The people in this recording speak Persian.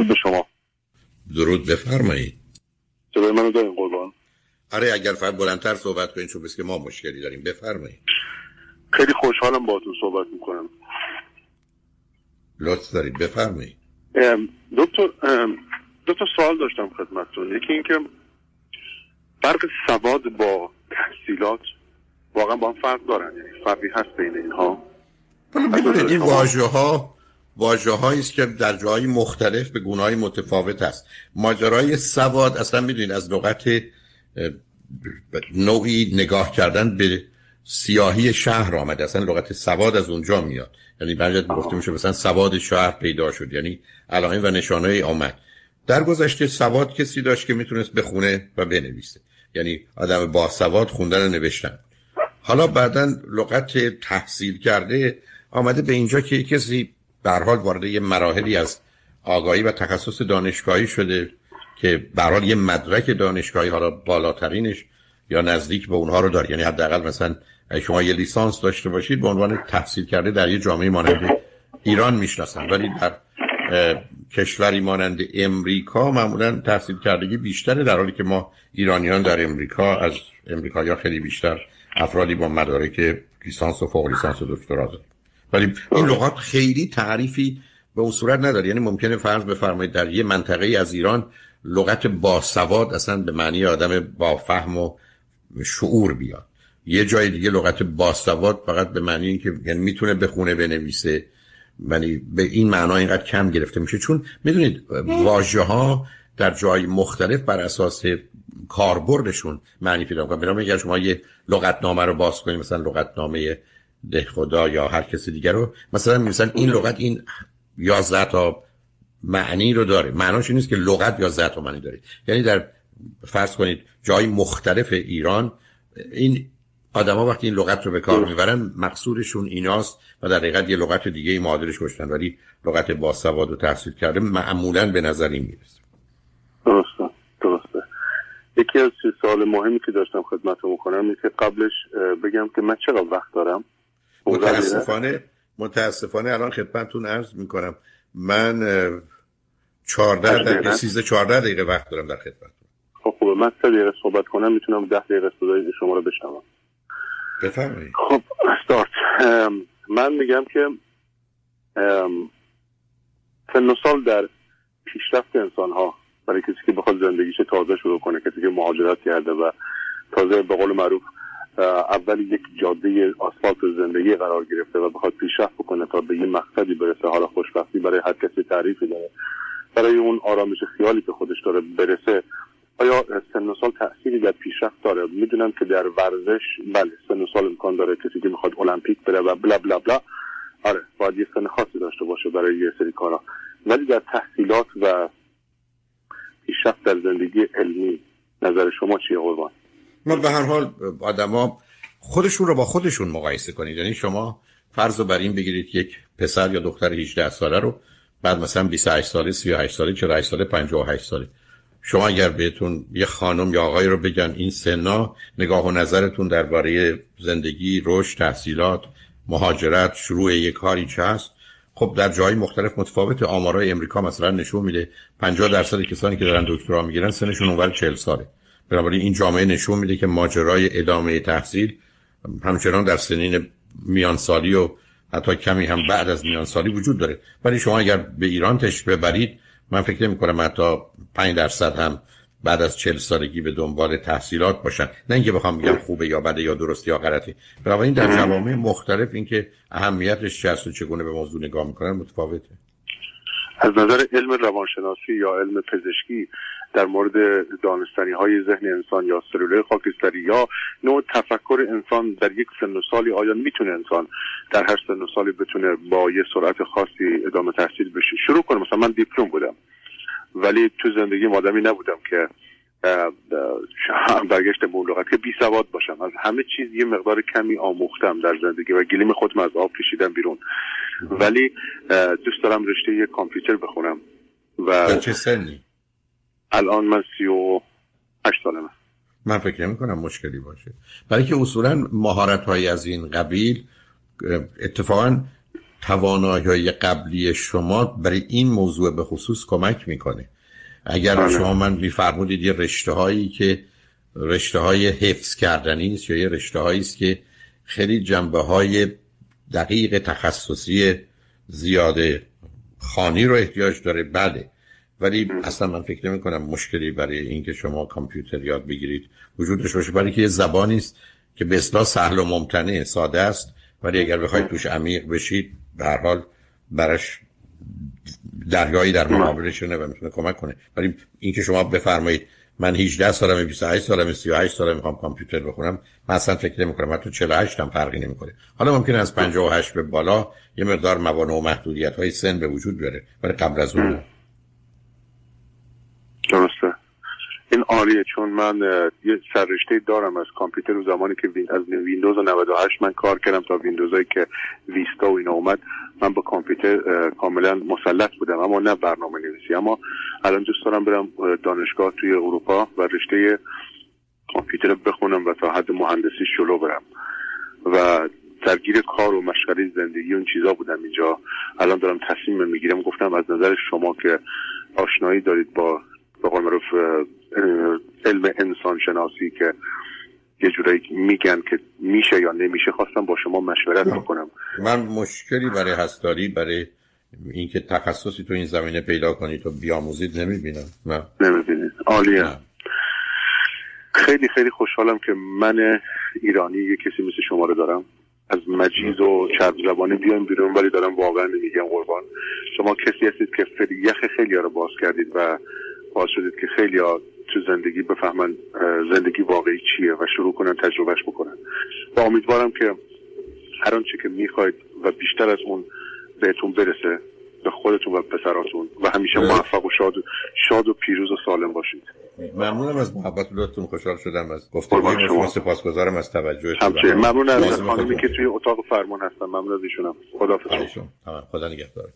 درود به شما. درود بفرمایید. جلوی منو دارین قربان. آره اگر فقط بلندتر صحبت کنید چون که ما مشکلی داریم. بفرمایید. خیلی خوشحالم باهاتون صحبت می‌کنم. لطف دارید. بفرمایید. دکتر دو تا سوال داشتم خدمتتون. یکی اینکه فرق سواد با تحصیلات واقعا با هم فرق دارن یعنی فرقی هست بین اینها. این واژه ها واژه است که در جاهای مختلف به گونه های متفاوت است. ماجرای سواد اصلا می‌دونید از لغت نوعی نگاه کردن به سیاهی شهر آمده. اصلا لغت سواد از اونجا میاد. یعنی برجت گفته میشه مثلا سواد شهر پیدا شد یعنی علائم و نشانه آمد. در گذشته سواد کسی داشت که می‌تونست بخونه و بنویسه. یعنی آدم با سواد خوندن و نوشتن. حالا بعدا لغت تحصیل کرده آمده به اینجا که کسی به حال وارد یه مراحلی از آگاهی و تخصص دانشگاهی شده که به حال یه مدرک دانشگاهی حالا بالاترینش یا نزدیک به اونها رو داره. یعنی حداقل مثلا شما یه لیسانس داشته باشید به عنوان تحصیل کرده در یه جامعه مانند ایران می‌شناسن. ولی در کشوری مانند امریکا معمولا تحصیل کردگی بیشتره در حالی که ما ایرانیان در امریکا از امریکا یا خیلی بیشتر افرادی با مدارک لیسانس و فوق لیسانس و دکترا داریم. ولی این لغات خیلی تعریفی به اون صورت نداره. یعنی ممکنه فرض بفرمایید در یه منطقه از ایران لغت باسواد اصلا به معنی آدم با فهم و شعور بیاد. یه جای دیگه لغت باسواد فقط به معنی اینکه یعنی می‌تونه بخونه بنویسه. ولی به این معنا اینقدر کم گرفته میشه. چون می‌دونید واژه ها در جای مختلف بر اساس کاربردشون معنی پیدا کنن برای اگر شما یه لغتنامه رو باز کنید مثلا لغتنامه ده خدا یا هر کسی دیگر رو. مثلا مثلا این لغت این 11 تا معنی رو داره. معناش نیست که لغت یا تا معنی داره. یعنی در فرض کنید جای مختلف ایران این آدما وقتی این لغت رو به کار می‌برن مقصودشون ایناست و در حقیقت یه لغت دیگه معادلش گشتن ولی لغت باسواد و تحصیل کرده معمولا به نظر این می‌رسه. درسته. درسته. یکی از سوال مهمی که داشتم خدمتتون می‌کنم اینه که قبلش بگم که من چقدر وقت دارم؟ متاسفانه متاسفانه الان خدمتتون عرض می‌کنم. من 14 دقیقه. 13 14 دقیقه وقت دارم در خدمت خب خوبه. من 3 دقیقه صحبت کنم می‌تونم 10 دقیقه صدای شما رو بشنوم. بفرمایید. خب استارت. من میگم که سن سال در پیشرفت انسان ها برای کسی که بخواد زندگیش تازه شروع کنه کسی که مهاجرت کرده و تازه به قول معروف اول یک جاده آسفالت زندگی قرار گرفته و بخواد پیشرفت بکنه تا به یه مقصدی برسه. حالا خوشبختی برای هر کسی تعریفی داره. برای اون آرامش خیالی که خودش داره برسه آیا سن و سال تأثیری در پیشرفت داره؟ می‌دونم که در ورزش بله سن و سال امکان داره. کسی که می‌خواد المپیک بره و بلا بلا بلا آره باید یه سن خاصی داشته باشه برای یه سری کارا. ولی در تحصیلات و پیشرفت در زندگی علمی نظر شما چیه قربان؟ ما به هر حال آدما خودشون رو با خودشون مقایسه کنید. یعنی شما فرض رو بر این بگیرید یک پسر یا دختر 18 ساله رو بعد مثلا 28 ساله 38 ساله 48 ساله 58 ساله. شما اگر بهتون یه خانم یا آقای رو بگن این سنا نگاه و نظرتون درباره زندگی رشد تحصیلات مهاجرت شروع یک کاری چه هست خب در جای مختلف متفاوت آمارای امریکا مثلا نشون میده 50 درصد کسانی که دارن دکترا می‌گیرن سنشون اونور 40 ساله. بنابراین این جامعه نشون میده که ماجرای ادامه تحصیل همچنان در سنین میانسالی و حتی کمی هم بعد از میانسالی وجود داره. ولی شما اگر به ایران تشریف ببرید من فکر نمی کنم حتی 5 درصد هم بعد از 40 سالگی به دنبال تحصیلات باشن. نه اینکه بخوام بگم خوبه یا بده یا درست یا غلطه. بنابراین در جوامع مختلف اینکه اهمیتش چه و چگونه به موضوع نگاه می‌کنن متفاوته. از نظر علم روانشناسی یا علم پزشکی در مورد دانستنی های ذهن انسان یا سلوله خاکستری یا نوع تفکر انسان در یک سن و سالی آیا می‌تونه انسان در هر سن و سالی بتونه با یه سرعت خاصی ادامه تحصیل بشه؟ شروع کنه مثلا من دیپلم بودم. ولی تو زندگی آدمی نبودم که برگشت به که بی سواد باشم. از همه چیز یه مقدار کمی آموختم در زندگی و گلیم خودم از آب کشیدم بیرون. ولی دوست دارم رشته یه کامپیوتر بخونم و چه سنی؟ الان من سی و هشت سالمه. من فکر نمی کنم مشکلی باشه. برای که اصولا مهارت های از این قبیل اتفاقا توانایی قبلی شما برای این موضوع به خصوص کمک می‌کنه. اگر بله. شما من میفرمودید یه رشته هایی که رشته های حفظ کردنی است یا یه رشته هایی است که خیلی جنبه های دقیق تخصصی زیاده خانی رو احتیاج داره. بله. ولی اصلا من فکر نمی کنم مشکلی برای اینکه شما کامپیوتر یاد بگیرید وجودش باشه. برای که یه زبانی است که به اصطلاح سهل و ممتنع ساده است. ولی اگر بخواید توش عمیق بشید به هر حال برش دریایی در مقابلشونه و می‌تونه کمک کنه. ولی اینکه شما بفرمایید من 18 سالم 28 سالم 38 سالم می‌خوام کامپیوتر بخونم من اصلا فکر نمی کنم حتی 48 هم فرقی نمی‌کنه. حالا ممکن از 58 به بالا یه مقدار موانع و محدودیت های سن به وجود بیاره ولی قبل از اون درسته عالیه چون من یه سررشته دارم از کامپیوتر و زمانی که از ویندوز 98 من کار کردم تا ویندوزایی که ویستا و اینا اومد. من با کامپیوتر کاملا مسلط بودم اما نه برنامه نویسی اما الان دوست دارم برم دانشگاه توی اروپا و رشته کامپیوتر بخونم و تا حد مهندسی شلو برم. و درگیر کار و مشغله زندگی اون چیزا بودم اینجا. الان دارم تصمیم می‌گیرم. گفتم از نظر شما که آشنایی دارید با به قول معروف علم انسان شناسی که یه جورایی میگن که میشه یا نمیشه خواستم با شما مشورت بکنم. من مشکلی برای هستاری برای اینکه تخصصی تو این زمینه پیدا کنید و بیاموزید نمی‌بینم. نه. نمی‌بینید. عالیه. خیلی خیلی خوشحالم که من ایرانی یه کسی مثل شما رو دارم. از مجیز و چرب زبانه بیایم بیرون ولی دارم واقعا نمیگم قربان. شما کسی هستید که یخ خیلی ها رو باز کردید و باز شدید که خیلی ها تو زندگی بفهمن زندگی واقعی چیه و شروع کنن تجربهش بکنن. و امیدوارم که هر آنچه که می‌خواید و بیشتر از اون بهتون برسه به خودتون و پسراتون و همیشه موفق و شاد و شاد و پیروز و سالم باشید. ممنونم از محبتتون خوشحال شدم از گفتگوی شما. سپاسگزارم از توجهتون. ممنون از خانمی که توی اتاق فرمان هستن. ممنون از ایشونم. خدا خدا نگهدار.